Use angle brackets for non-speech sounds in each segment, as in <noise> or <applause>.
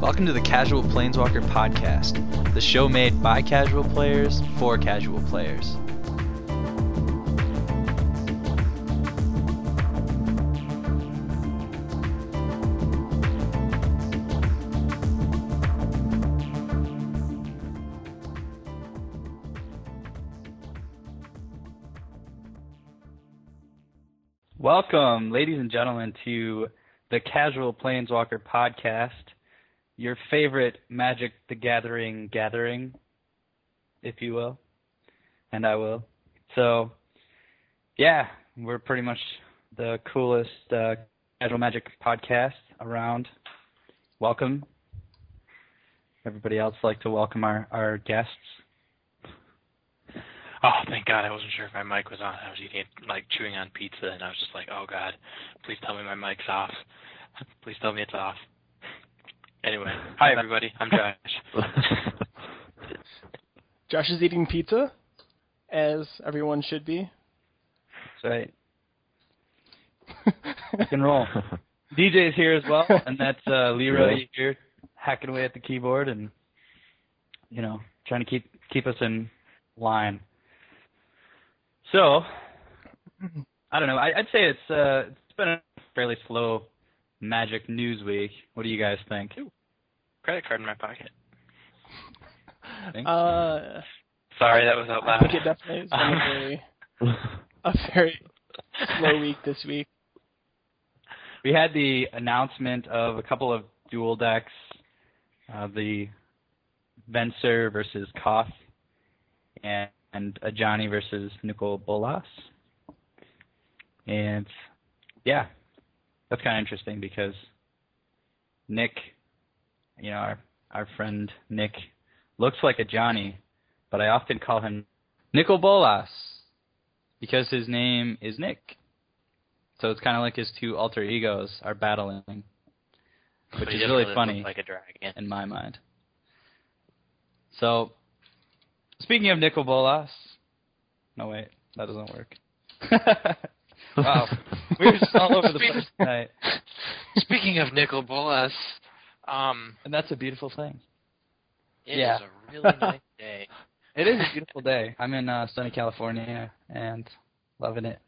Welcome to the Casual Planeswalker Podcast, the show made by casual players for casual players. Welcome, ladies and gentlemen, to the Casual Planeswalker Podcast your favorite Magic the Gathering gathering, if you will, and I will. So, yeah, we're pretty much the coolest uh, casual Magic podcast around. Welcome. Everybody else like to welcome our, our guests. Oh, thank God! I wasn't sure if my mic was on. I was eating, like, chewing on pizza, and I was just like, "Oh God, please tell me my mic's off. please tell me it's off." Anyway, hi everybody. I'm Josh. <laughs> Josh is eating pizza, as everyone should be. That's right. Rock and roll. <laughs> DJ's here as well, and that's uh, Leroy yeah. here, hacking away at the keyboard and you know trying to keep keep us in line. So, I don't know. I, would say it's uh, it's been a fairly slow Magic News Week. What do you guys think? Ooh, credit card in my pocket. Uh, Sorry, that was out loud. I think it definitely is a very, a very slow <laughs> week this week. We had the announcement of a couple of dual decks, uh, the Venser versus Koth, and, and Ajani versus Nicol Bolas. And yeah, that's kind of interesting because Nick, you know, our our friend Nick, looks like a Johnny, but I often call him Nicol Bolas because his name is Nick. So it's kind of like his two alter egos are battling, which is really, really funny like a dragon. in my mind. So, speaking of Nicol Bolas, no wait, that doesn't work. <laughs> Wow, <laughs> we're just all over the place tonight. Speaking of Nicol Bolas, um, and that's a beautiful thing. It yeah. is a really nice <laughs> day. It is a beautiful day. I'm in uh, sunny California and loving it.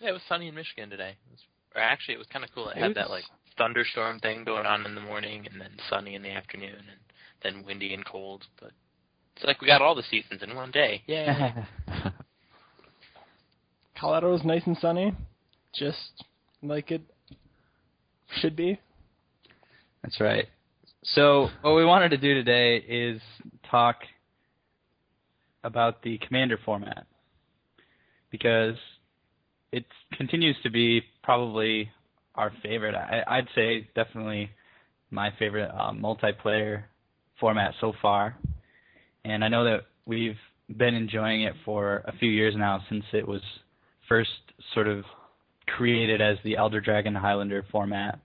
Yeah, it was sunny in Michigan today. It was, or actually, it was kind of cool. It, it had was... that like thunderstorm thing going on in the morning, and then sunny in the afternoon, and then windy and cold. But it's like we got all the seasons in one day. Yeah. <laughs> Colorado is nice and sunny, just like it should be. That's right. So what we wanted to do today is talk about the commander format because it continues to be probably our favorite. I, would say definitely my favorite uh, multiplayer format so far, and I know that we've been enjoying it for a few years now since it was first sort of created as the Elder Dragon Highlander format.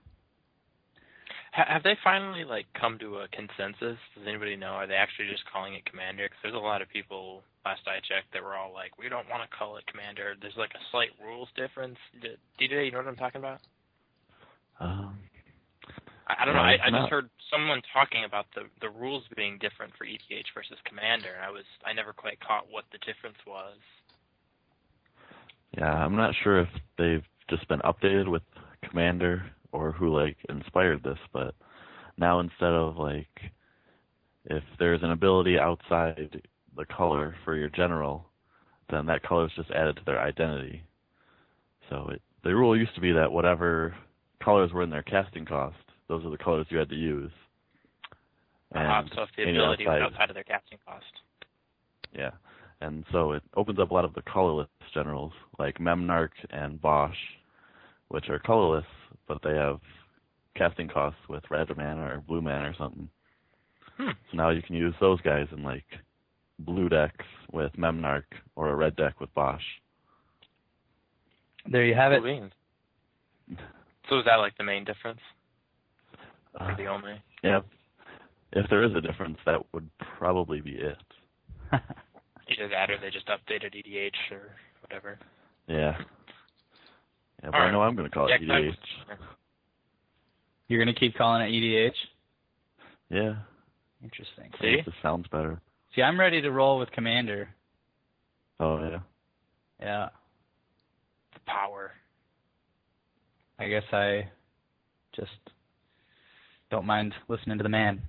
Have they finally like come to a consensus? Does anybody know? Are they actually just calling it Commander? Because there's a lot of people last I checked that were all like, "We don't want to call it Commander." There's like a slight rules difference. DJ, you know what I'm talking about? Um, I, I don't know. I, I just heard someone talking about the the rules being different for EDH versus Commander, and I was I never quite caught what the difference was. Yeah, I'm not sure if they've just been updated with Commander or who like inspired this, but now instead of like if there's an ability outside the color for your general, then that color is just added to their identity. So it the rule used to be that whatever colors were in their casting cost, those are the colors you had to use. And uh, so if the ability outside, was outside of their casting cost. Yeah and so it opens up a lot of the colorless generals like Memnarch and Bosch, which are colorless, but they have casting costs with red mana or blue mana or something. Hmm. So now you can use those guys in like blue decks with Memnarch or a red deck with Bosch. There you have it. So is that like the main difference? Or uh, the only? Yeah. If there is a difference, that would probably be it. <laughs> Either that or they just updated EDH or whatever. Yeah. Yeah, but All I know I'm going to call yeah, it EDH. You're going to keep calling it EDH? Yeah. Interesting. See? This sounds better. See, I'm ready to roll with Commander. Oh yeah. Yeah. The power. I guess I just don't mind listening to the man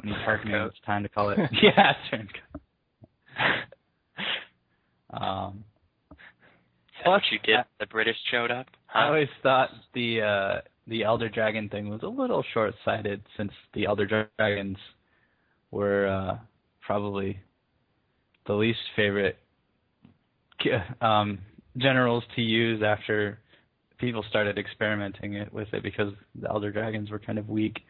when he's tells me it's time to call it. <laughs> yeah, turncoat. Um, what you get? The British showed up. I always thought the uh, the Elder Dragon thing was a little short-sighted, since the Elder Dragons were uh, probably the least favorite <laughs> um, generals to use after people started experimenting it with it because the Elder Dragons were kind of weak.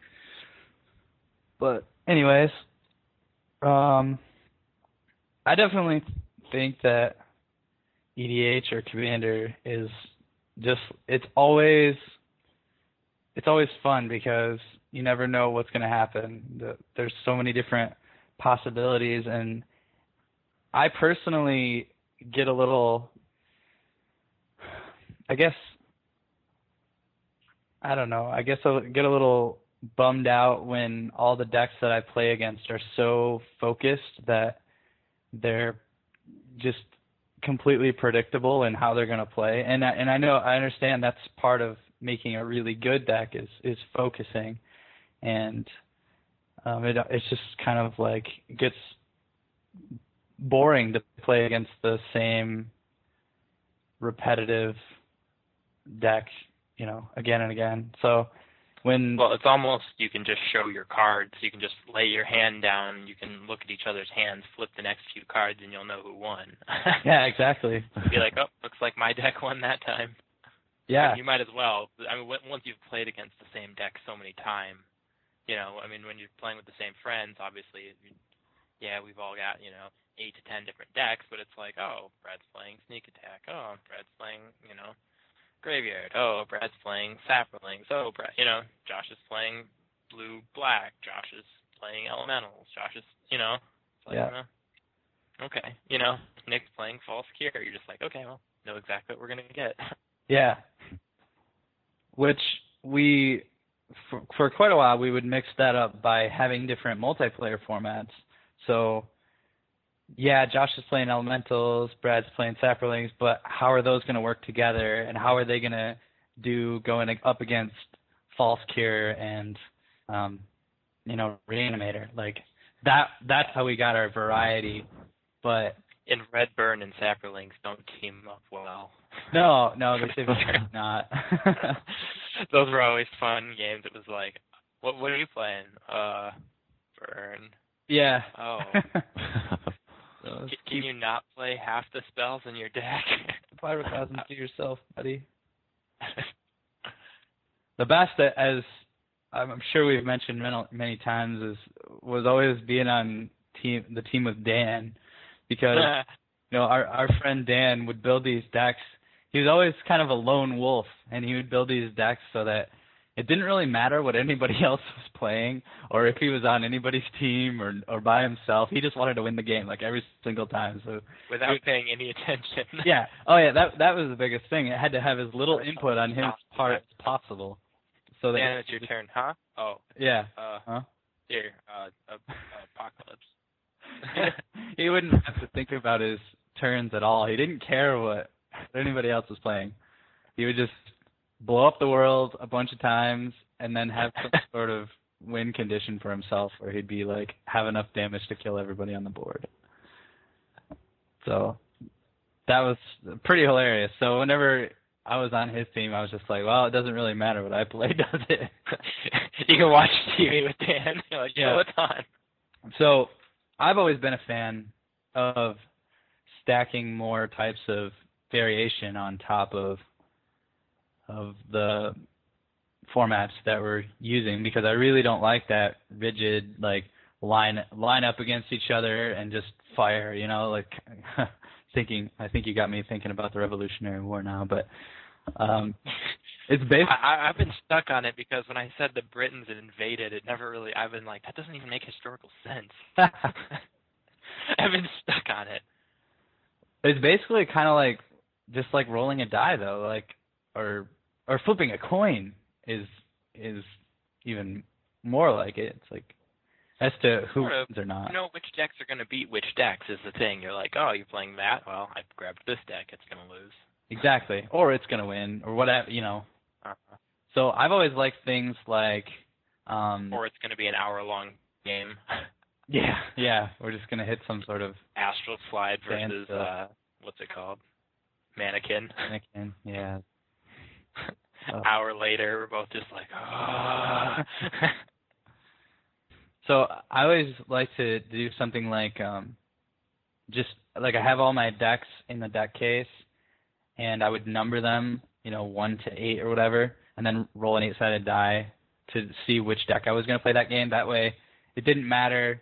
But anyways, um, I definitely think that EDH or Commander is just it's always it's always fun because you never know what's going to happen. There's so many different possibilities, and I personally get a little, I guess, I don't know. I guess I get a little bummed out when all the decks that I play against are so focused that they're just completely predictable in how they're going to play. And I, and I know I understand that's part of making a really good deck is is focusing, and um, it it's just kind of like it gets boring to play against the same repetitive deck, you know, again and again. So when Well, it's almost you can just show your cards. You can just lay your hand down. You can look at each other's hands, flip the next few cards, and you'll know who won. <laughs> yeah, exactly. <laughs> Be like, oh, looks like my deck won that time. Yeah, You might as well. I mean, once you've played against the same deck so many times, you know, I mean, when you're playing with the same friends, obviously, you, yeah, we've all got, you know, eight to ten different decks, but it's like, oh, Brad's playing Sneak Attack. Oh, Brad's playing, you know, Graveyard. Oh, Brad's playing Saprolings. Oh, Brad, you know, Josh is playing Blue Black. Josh is playing Elementals. Josh is, you know, like, Yeah. uh, okay, you know, Nick's playing False Cure. You're just like, okay, well, know exactly what we're gonna get. <laughs> Yeah. Which we, for, for quite a while, we would mix that up by having different multiplayer formats. So, yeah, Josh is playing Elementals, Brad's playing Saprolings, but how are those going to work together, and how are they going to do going up against False Cure and, um, you know, Reanimator? Like that. That's how we got our variety. But and Redburn and Saprolings don't team up well. no, no, they're <laughs> not. <laughs> Those were always fun games. It was like, what what are you playing? Uh, Burn. yeah. Oh, <laughs> So C- can you not play half the spells in your deck? <laughs> Pyroclasm <laughs> to yourself, buddy. <laughs> The best, as I'm sure we've mentioned many, many times, is was always being on team the team with Dan, because you know our our friend Dan would build these decks. He was always kind of a lone wolf, and he would build these decks so that it didn't really matter what anybody <laughs> else was playing or if he was on anybody's team or or by himself. He just wanted to win the game like every single time. So Without paying any attention. <laughs> yeah. Oh yeah, that that was the biggest thing. It had to have as little input on his part as possible. So that Dan, it's your turn, huh? Oh, yeah. uh, Huh? here, uh, uh, apocalypse. <laughs> he wouldn't have to think about his turns at all. He didn't care what anybody else was playing. He would just blow up the world a bunch of times and then have some <laughs> sort of win condition for himself where he'd be like have enough damage to kill everybody on the board. So that was pretty hilarious. So whenever I was on his team, I was just like, well, it doesn't really matter what I play, <laughs> does it? <laughs> you can watch TV with Dan. You're like, Yeah. it's on. So I've always been a fan of stacking more types of variation on top of of the formats that we're using because I really don't like that rigid like line line up against each other and just fire, you know, like <laughs> thinking I think you got me thinking about the Revolutionary War now, but um it's based I, I've been stuck on it because when I said the Britons invaded, it never really. I've been like, that doesn't even make historical sense. <laughs> <laughs> I've been stuck on it. It's basically kind of like just like rolling a die though, like or or flipping a coin is is even more like it. It's like as to who Sort of. wins or not. You know which decks are going to beat which decks is the thing. You're like, oh, you're playing that. Well, I grabbed this deck. It's going to lose. Exactly. Or it's gonna win, or whatever. You know. Uh-huh. So I've always liked things like, um, Or it's going to be an hour long game. <laughs> yeah, yeah. We're just gonna hit some sort of Astral Slide versus uh, what's it called? Mannequin. mannequin. Yeah. Oh. <laughs> hour later, we're both just like, ah. <laughs> So I always like to do something like um just like I have all my decks in the deck case and I would number them, you know, one to eight or whatever, and then roll an eight sided die to see which deck I was gonna play that game. That way it didn't matter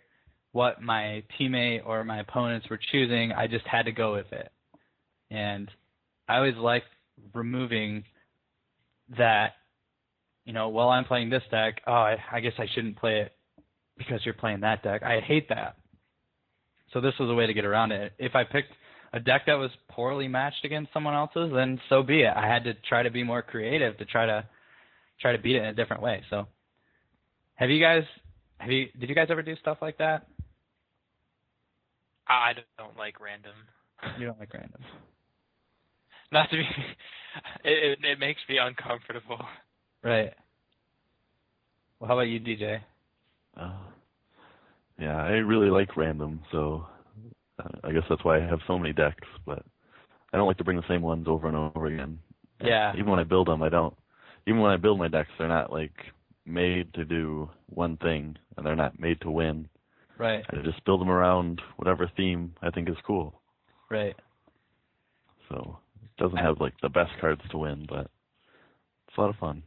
what my teammate or my opponents were choosing, I just had to go with it. And I always like removing that, you know, well I'm playing this deck, oh I, I guess I shouldn't play it because you're playing that deck. I hate that. So this was a way to get around it. If I picked a deck that was poorly matched against someone else's, then so be it. I had to try to be more creative to try to try to beat it in a different way. So have you guys have you did you guys ever do stuff like that? I don't like random. You don't like random. Not to be. <laughs> It, it it makes me uncomfortable. Right. Well how about you, DJ? Uh, yeah, I really like random, so uh, I guess that's why I have so many decks. But I don't like to bring the same ones over and over again. Yeah. Even when I build them, I don't. Even when I build my decks, they're not like made to do one thing, and they're not made to win. Right. I just build them around whatever theme I think is cool. Right. So it doesn't have like the best cards to win, but it's a lot of fun.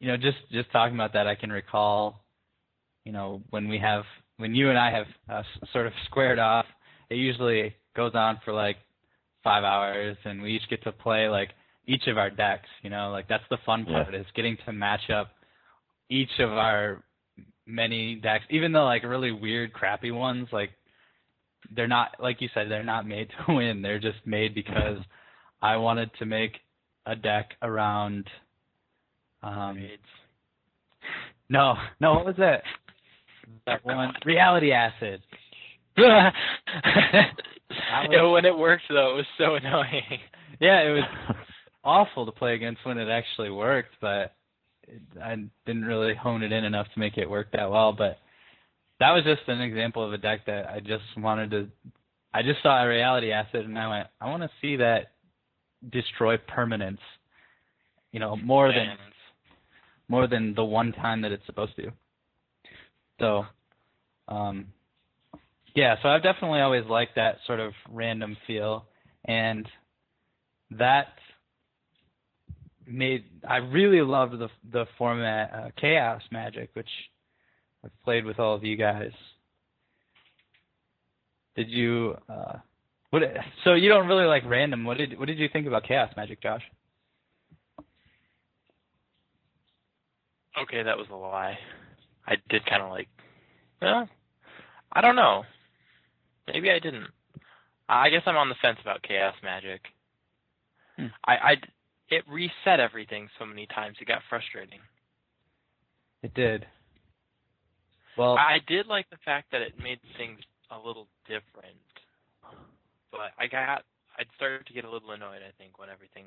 you know, just just talking about that, I can recall, you know, when we have when you and I have uh, sort of squared off, it usually goes on for like five hours, and we each get to play like each of our decks. You know, like that's the fun Yeah. part is getting to match up each of our many decks, even though like really weird, crappy ones, like they're not like you said, they're not made <laughs> to win. They're just made because I wanted to make a deck around. Um, Raids. no, no, what was it? That one, Reality Acid. yeah, <laughs> was- when it worked though, it was so annoying. <laughs> Yeah, it was <laughs> awful to play against when it actually worked, but it, I didn't really hone it in enough to make it work that well. But that was just an example of a deck that I just wanted to. I just saw a Reality Acid, and I went, I want to see that destroy permanents. You know, more than more than the one time that it's supposed to. So, um, yeah, so I've definitely always liked that sort of random feel, and that made I really loved the the format uh, Chaos Magic, which I've played with all of you guys. Did you? Uh, what? So you don't really like random. What did What did you think about Chaos Magic, Josh? okay, that was a lie. I did kind of like. Well, I don't know. Maybe I didn't. I guess I'm on the fence about chaos magic. Hmm. I, I, it reset everything so many times. It got frustrating. It did. Well, I did like the fact that it made things a little different, but I got I started to get a little annoyed. I think when everything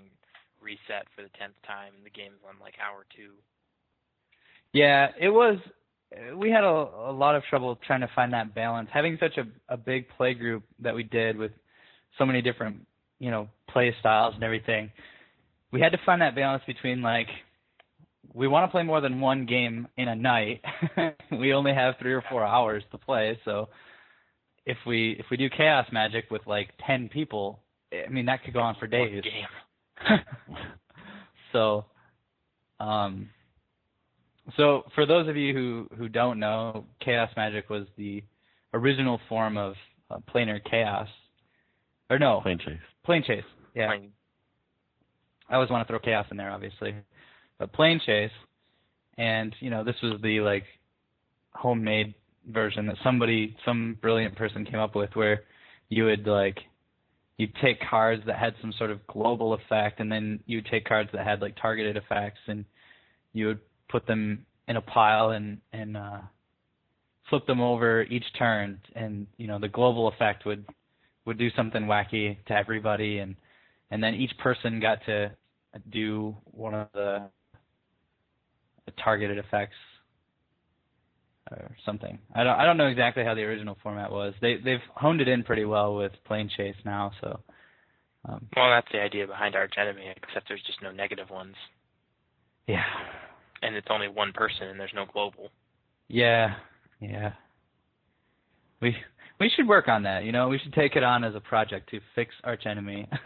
reset for the tenth time and the game's on like hour two. Yeah, it was. We had a, a lot of trouble trying to find that balance. Having such a, a big play group that we did with so many different, you know, play styles and everything, we had to find that balance between like we want to play more than one game in a night. <laughs> we only have three or four hours to play, so if we if we do chaos magic with like ten people, I mean that could go on for days. <laughs> so, um, so for those of you who who don't know, chaos magic was the original form of uh, planar chaos, or no, Plane chase. plane chase. Yeah, Playing- I always want to throw chaos in there, obviously, but plane chase, and you know this was the like homemade version that somebody, some brilliant person came up with, where you would like you'd take cards that had some sort of global effect, and then you'd take cards that had like targeted effects, and you would put them in a pile and and uh, flip them over each turn, and you know the global effect would would do something wacky to everybody, and and then each person got to do one of the targeted effects or something. I don't I don't know exactly how the original format was. They they've honed it in pretty well with Plane Chase now, so. Um, well, that's the idea behind Arch Enemy, except there's just no negative ones. Yeah. And it's only one person, and there's no global. Yeah, yeah. We we should work on that. You know, we should take it on as a project to fix Arch Enemy. <laughs>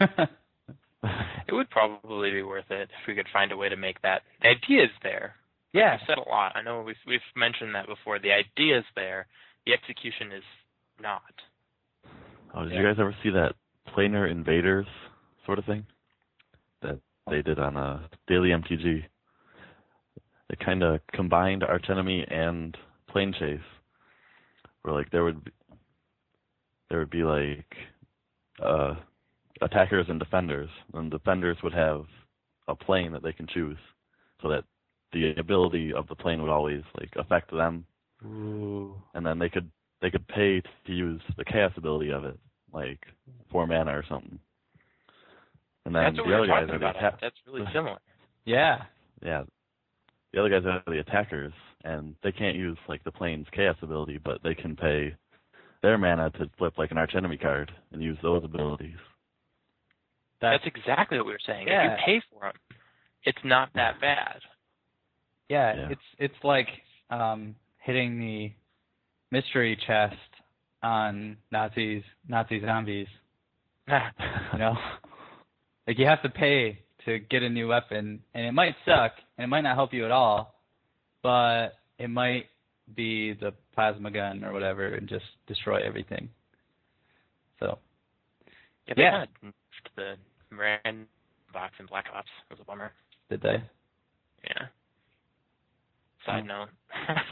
it would probably be worth it if we could find a way to make that. The idea is there. Yeah. We've said a lot. I know we've we've mentioned that before. The idea is there. The execution is not. Oh, did yeah. you guys ever see that planar invaders sort of thing that they did on a uh, daily MTG? It kind of combined Arch Enemy and Plane Chase, where like there would be, there would be like uh, attackers and defenders, and defenders would have a plane that they can choose, so that the ability of the plane would always like affect them, Ooh. and then they could they could pay to use the chaos ability of it, like four mana or something. And then That's the what other guys are are the atta- That's really similar. <laughs> Yeah. Yeah. The other guys are the attackers, and they can't use like the plane's chaos ability, but they can pay their mana to flip like an arch enemy card and use those abilities. That's, That's exactly what we were saying. Yeah. If you pay for them, it's not that bad. Yeah, Yeah. it's it's like um, hitting the mystery chest on Nazis Nazi zombies. <laughs> You know, like you have to pay to get a new weapon, and it might suck, and it might not help you at all, but it might be the plasma gun or whatever and just destroy everything. So Yeah, they Yeah. kind of the Moran box in Black Ops. It was a bummer. did they? Yeah. Side note.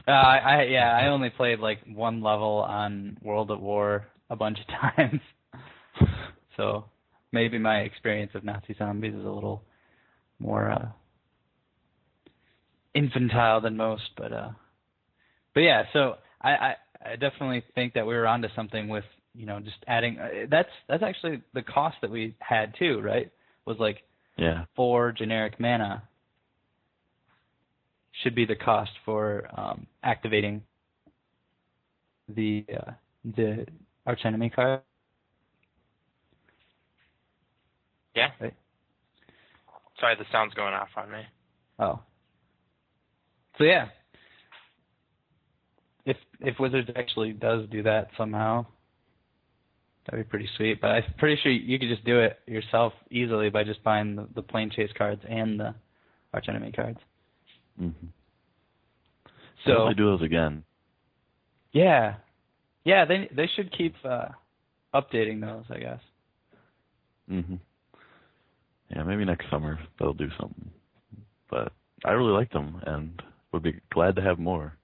Uh, I, I yeah, I only played like one level on World at War a bunch of <laughs> times, so maybe my experience of Nazi zombies is a little more uh, infantile than most. But uh, but yeah, so I, I I definitely think that we were onto something with you know just adding. Uh, that's that's actually the cost that we had too, right? Was like Yeah. four generic mana should be the cost for um, activating the uh, the arch enemy card. yeah. Right. Sorry, the sound's going off on me. Oh. So yeah. If if Wizards actually does do that somehow, that'd be pretty sweet. But I'm pretty sure you could just do it yourself easily by just buying the, the plane chase cards and the arch enemy cards. Mm-hmm. So they do those again. Yeah, yeah, they they should keep uh, updating those, I guess. Mhm. Yeah, maybe next summer they'll do something. But I really liked them and would be glad to have more.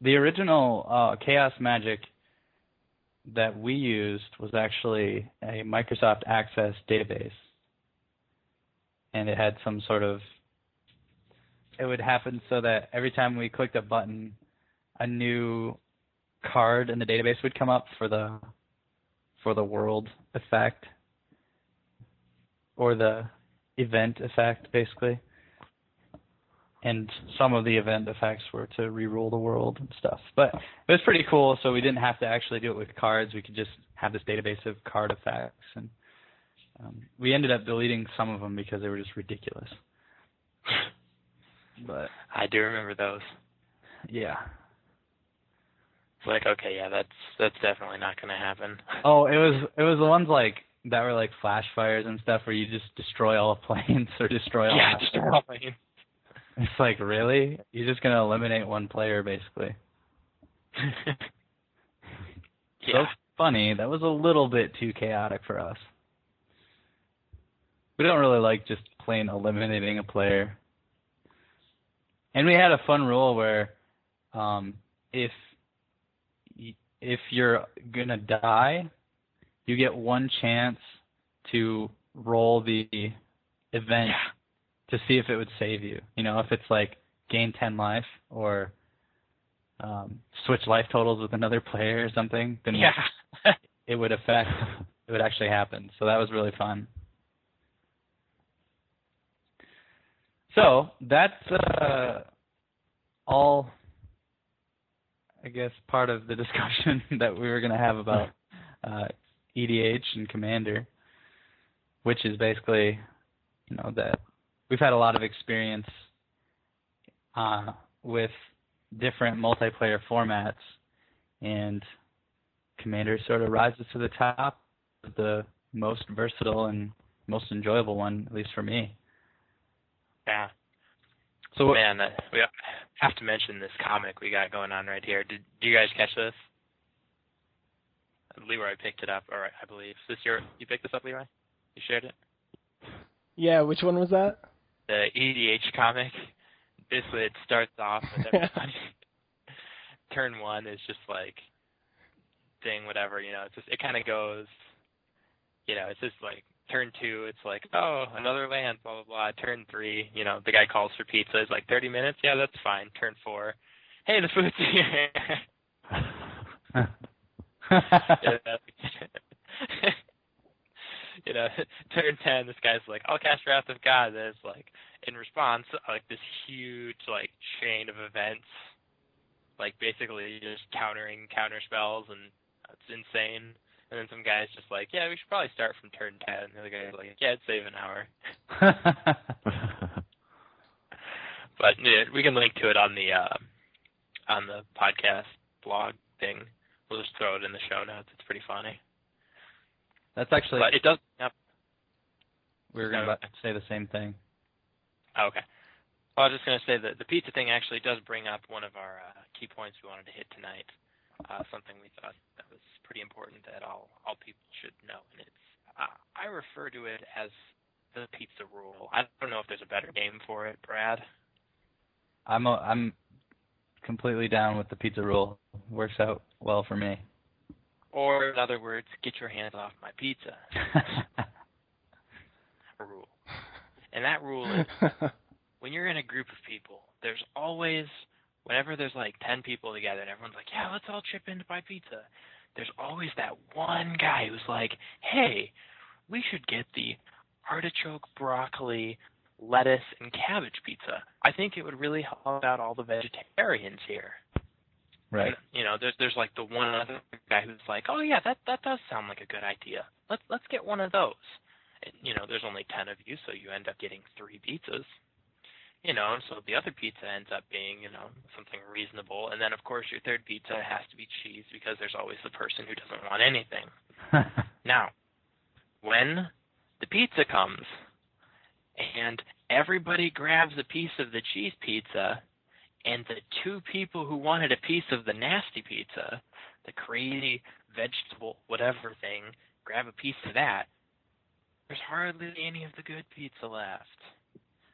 The original uh, Chaos Magic that we used was actually a Microsoft Access database, and it had some sort of. It would happen so that every time we clicked a button, a new card in the database would come up for the for the world effect or the event effect, basically. And some of the event effects were to reroll the world and stuff. But it was pretty cool, so we didn't have to actually do it with cards. We could just have this database of card effects. And um, we ended up deleting some of them because they were just ridiculous. But I do remember those. yeah. It's like, okay, yeah, that's that's definitely not going to happen. <laughs> Oh, it was it was the ones like that were like flash fires and stuff where you just destroy all the <laughs> planes or destroy all yeah, just all planes. It's like really? You're just gonna eliminate one player basically. <laughs> So yeah. funny. That was a little bit too chaotic for us. We don't really like just plain eliminating a player. And we had a fun rule where um, if if you're gonna die, you get one chance to roll the event to see if it would save you. You know, if it's like gain ten life or um, switch life totals with another player or something, then Yeah. <laughs> it would affect it would actually happen. So that was really fun. So that's uh, all, I guess, part of the <laughs> discussion that we were going to have about uh, EDH and Commander, which is basically, you know, that we've had a lot of experience uh, with different multiplayer formats, and Commander sort of rises to the top the most versatile and most enjoyable one, at least for me. Yeah. So Man, uh, we have to mention this comic we got going on right here. Did, did you guys catch this? Leroy picked it up, or I believe. Is this your? You picked this up, Leroy? You shared it. Yeah, which one was that? The EDH comic. Basically, it starts off with everybody. <laughs> turn one is just like thing, whatever. You know, it's just it kind of goes. You know, it's just like turn two, it's like, oh, another land, blah blah blah. Turn three, you know, the guy calls for pizza. It's like thirty minutes. Yeah, that's fine. Turn four, hey, the food's here. <laughs> <laughs> <laughs> You know, turn ten, this guy's like, I'll cast Wrath of God. Then it's like, in response, like this huge like chain of events, like basically just countering counter spells, and it's insane. And then some guy's just like, yeah, we should probably start from turn ten. And the other guy's like, yeah, it'd save an hour. <laughs> But yeah, we can link to it on the uh, on the podcast blog thing. We'll just throw it in the show notes. It's pretty funny. that's actually But it does. Yep. we were going to say the same thing. Oh, okay. Well, I was just going to say that the pizza thing actually does bring up one of our uh, key points we wanted to hit tonight. Uh, something we thought that was pretty important that all all people should know, and it's uh, I refer to it as the pizza rule. I don't know if there's a better name for it, Brad. I'm a, I'm completely down with the pizza rule. Works out well for me. Or in other words, get your hands off my pizza <laughs> rule. And that rule is <laughs> when you're in a group of people, there's always, whenever there's like 10 people together and everyone's like, yeah, let's all chip in to buy pizza, there's always that one guy who's like, hey, we should get the artichoke, broccoli, lettuce, and cabbage pizza. I think it would really help out all the vegetarians here. right. And, you know, there's there's like the one other guy who's like, oh yeah, that that does sound like a good idea. Let's let's get one of those. And, you know, there's only ten of you, so you end up getting three pizzas. You know, so the other pizza ends up being, you know, something reasonable. And then of course your third pizza has to be cheese because there's always the person who doesn't want anything. <laughs> Now, when the pizza comes and everybody grabs a piece of the cheese pizza and the two people who wanted a piece of the nasty pizza, the crazy vegetable whatever thing, grab a piece of that, there's hardly any of the good pizza left.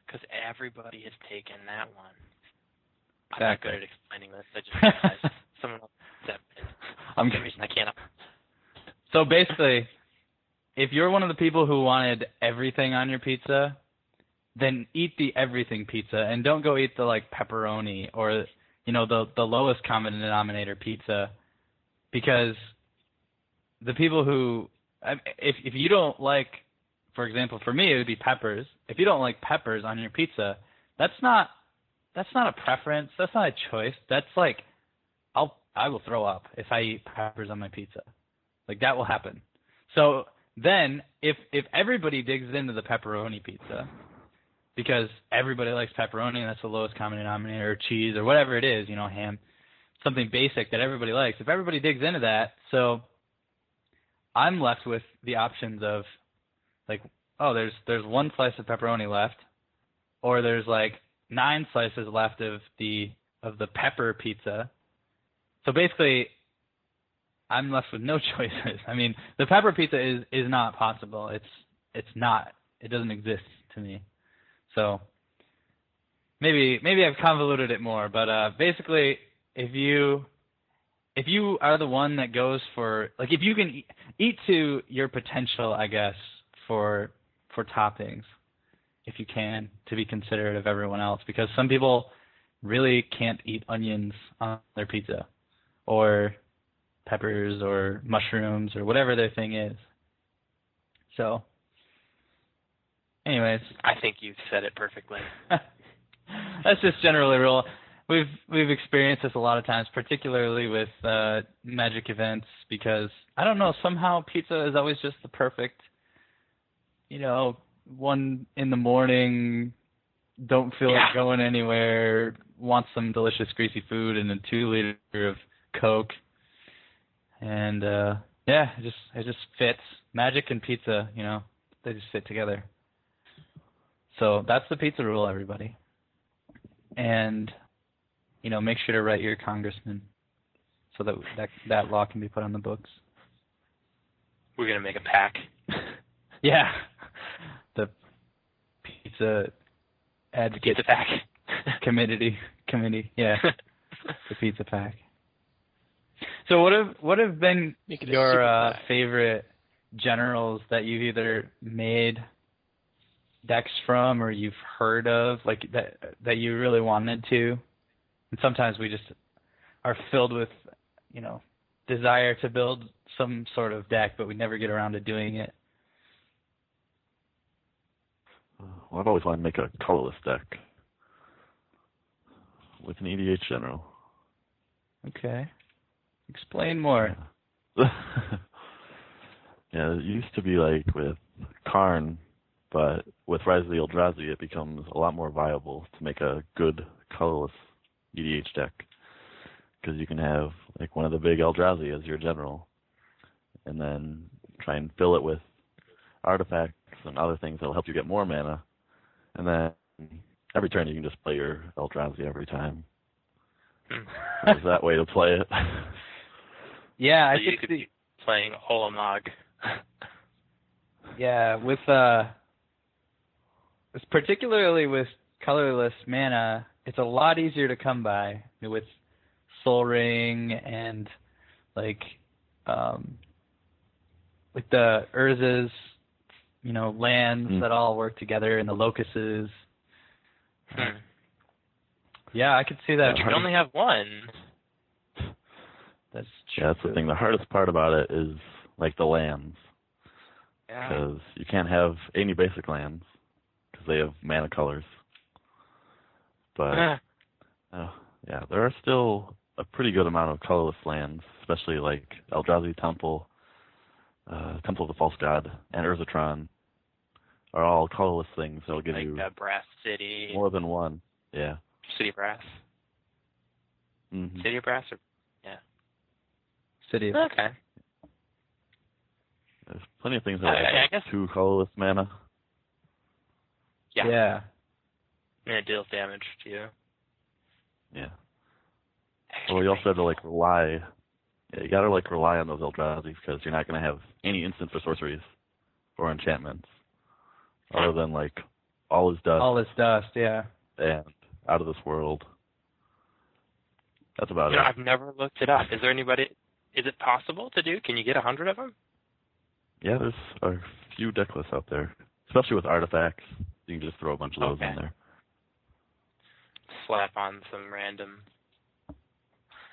Because everybody has taken that one. I'm not good at explaining this. I just realized <laughs> someone else said it. I'm For reason I can't. So basically, if you're one of the people who wanted everything on your pizza, then eat the everything pizza and don't go eat the like pepperoni or you know the the lowest common denominator pizza because the people who if if you don't like for example for me it would be peppers if you don't like peppers on your pizza that's not that's not a preference that's not a choice that's like I'll I will throw up if I eat peppers on my pizza like that will happen. So then if if everybody digs into the pepperoni pizza because everybody likes pepperoni and that's the lowest common denominator or cheese or whatever it is, you know, ham, something basic that everybody likes. If everybody digs into that, so I'm left with the options of like oh, there's there's one slice of pepperoni left or there's like nine slices left of the of the pepper pizza. So basically I'm left with no <laughs> choices. I mean, the pepper pizza is is not possible. It's it's not. It doesn't exist to me. So maybe maybe I've convoluted it more, but uh basically if you if you are the one that goes for like if you can eat, eat to your potential, I guess, for for toppings if you can to be considerate of everyone else because some people really can't eat onions on their pizza, or peppers, or mushrooms, or whatever their thing is. So, anyways, I think you said it perfectly. <laughs> that's just generally rule. We've we've experienced this a lot of times, particularly with uh, magic events, because I don't know somehow pizza is always just the perfect, you know, one in the morning, don't feel Yeah. like going anywhere, want some delicious greasy food and a two liter of Coke, and uh yeah, it just it just fits. Magic and pizza, you know, they just fit together. So that's the pizza rule, everybody. And you know, make sure to write your congressman so that that that law can be put on the books. We're gonna make a pack. <laughs> Yeah, pizza advocate Pizza pack. <laughs> committee committee. Yeah, <laughs> the pizza pack. So what have what have been Make it a your uh, favorite generals that you've either made decks from or you've heard of, like that that you really wanted to? And sometimes we just are filled with, you know, desire to build some sort of deck, but we never get around to doing it. Well, I've always wanted to make a colorless deck with an EDH general. Okay, explain more. <laughs> yeah, it used to be like with Karn, but with Rise of the Eldrazi, it becomes a lot more viable to make a good colorless EDH deck because you can have like one of the big Eldrazi as your general, and then try and fill it with artifacts and other things that'll help you get more mana, and then every turn you can just play your Eldrazi every time. Hmm. There's that way to play it. <laughs> Yeah, I So you think could the, be playing Ulamog. Yeah, with uh, it's particularly with colorless mana, it's a lot easier to come by with Soul Ring and like um, with the Urzas, you know, lands Mm. that all work together and the locuses. Hmm. Yeah, I could see that. But you can only have one. That's true. Yeah, that's the thing. The hardest part about it is like the lands, Yeah. because you can't have any basic lands because they have mana colors. But uh, yeah, there are still a pretty good amount of colorless lands, especially like Eldrazi Temple, uh, Temple of the False God, and Urzatron are all colorless things that'll give like you uh, Brass City, more than one. Yeah. City of Brass, hmm City of Brass, or City. Of, okay. There's plenty of things that I- are like I guess- two colorless mana. Yeah. yeah. And it deals damage to you. Yeah. Well, you also have to like rely. Yeah, you gotta like rely on those Eldrazi because you're not gonna have any instants or sorceries or enchantments other than like all is dust All is dust. Yeah. and out of this world. That's about You know, it. I've never looked it up. Is there anybody? Is it possible to do? Can you get a hundred of them? Yeah, there's a few deck lists out there, especially with artifacts. You can just throw a bunch of those Okay. in there. Slap on some random.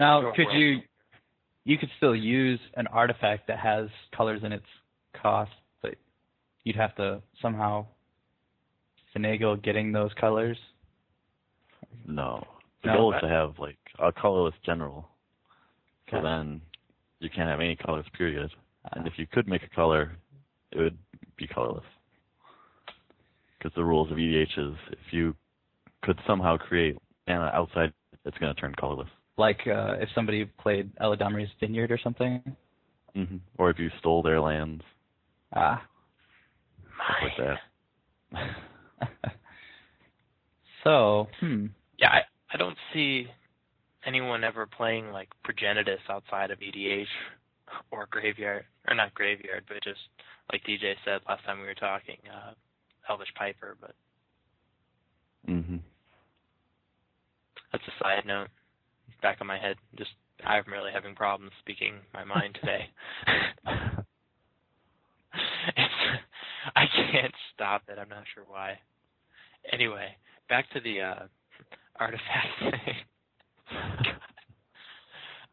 Now, Sure, could well- you you could still use an artifact that has colors in its cost, but you'd have to somehow finagle getting those colors. No, the No, goal that- is to have like a colorless general. So then you can't have any colors. Period. And Uh, if you could make a color, it would be colorless. Because the rules of EDH is if you could somehow create mana outside, it's going to turn colorless. like uh, if somebody played Eladamri's Vineyard or something. Mm-hmm. Or if you stole their lands, Ah. Stuff like that. <laughs> so, hmm. Yeah, I, I don't see anyone ever playing like Progenitus outside of EDH or Graveyard, or not Graveyard, but just like DJ said last time we were talking, uh, Elvish Piper. But hmm that's a side note. Back of my head, just I'm really having problems speaking my mind today. <laughs> <laughs> <laughs> I can't stop it. I'm not sure why. Anyway, back to the uh, artifact <laughs> thing. <laughs>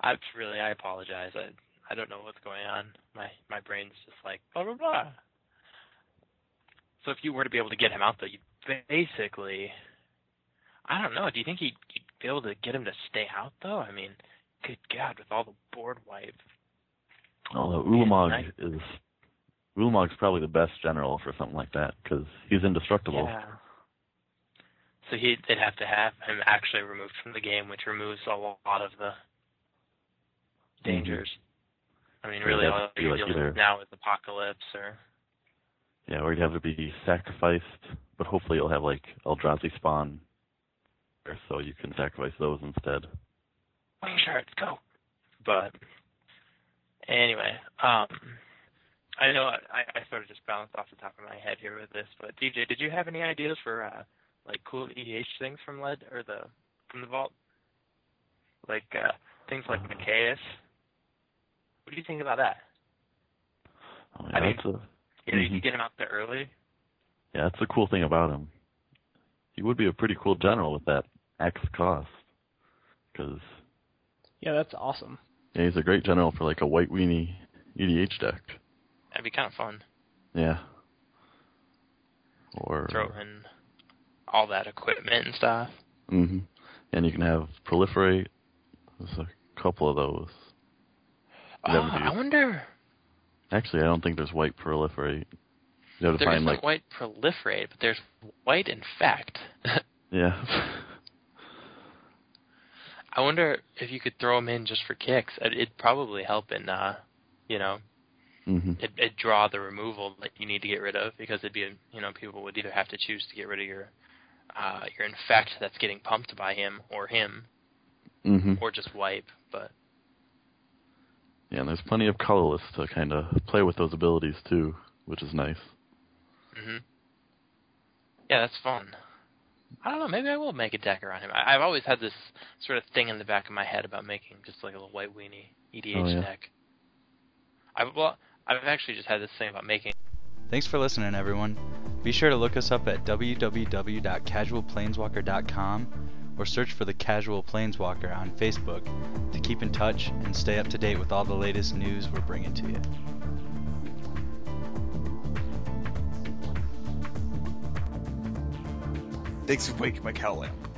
I'm really. I apologize. I I don't know what's going on. My my brain's just like blah blah blah. So if you were to be able to get him out, though, you basically. I don't know. Do you think you'd, you'd be able to get him to stay out, though? I mean, good God, with all the board wipe. Although Man, Ulamog is Ulamog's probably the best general for something like that because he's indestructible. Yeah. So he they'd have to have him actually removed from the game, which removes a lot of the dangers. I mean, really, all have to be you're like dealing with now is apocalypse or Yeah, or he'd have to be sacrificed, but hopefully you'll have like Eldrazi spawn, there, so you can sacrifice those instead. wing shards, go. But anyway, um, I know I, I sort of just bounced off the top of my head here with this, but DJ, did you have any ideas for uh, like cool EDH things from Lead or the from the Vault? Like uh, things like Mikaeus. What do you think about that? Oh, I yeah, mean- a You know, you Mhm. could get him out there early. yeah, that's the cool thing about him. He would be a pretty cool general with that X cost, because Yeah, that's awesome. yeah, he's a great general for like a white weenie EDH deck. That'd be kind of fun. Yeah. Or Throw in all that equipment and stuff. hmm And you can have proliferate. There's a couple of those. Oh, You'd have to I wonder. Actually, I don't think there's white proliferate. You have to There find like white proliferate, but there's white infect. <laughs> yeah. I wonder if you could throw them in just for kicks. It- It'd probably help in, uh, you know, hmm it, it'd draw the removal that you need to get rid of because it'd be, a, you know, people would either have to choose to get rid of your, uh, your infect that's getting pumped by him or him, hmm or just wipe. But Yeah, and there's plenty of colorless to kind of play with those abilities too, which is nice. hmm yeah, that's fun. I don't know. Maybe I will make a deck around him. I, I've always had this sort of thing in the back of my head about making just like a little white weenie EDH Oh, yeah. deck. I well, I've actually just had this thing about making. Thanks for listening, everyone. Be sure to look us up at www.casualplaneswalker.com or search for the Casual Planeswalker on Facebook to keep in touch and stay up to date with all the latest news we're bringing to you. Thanks for waking my cow lamp.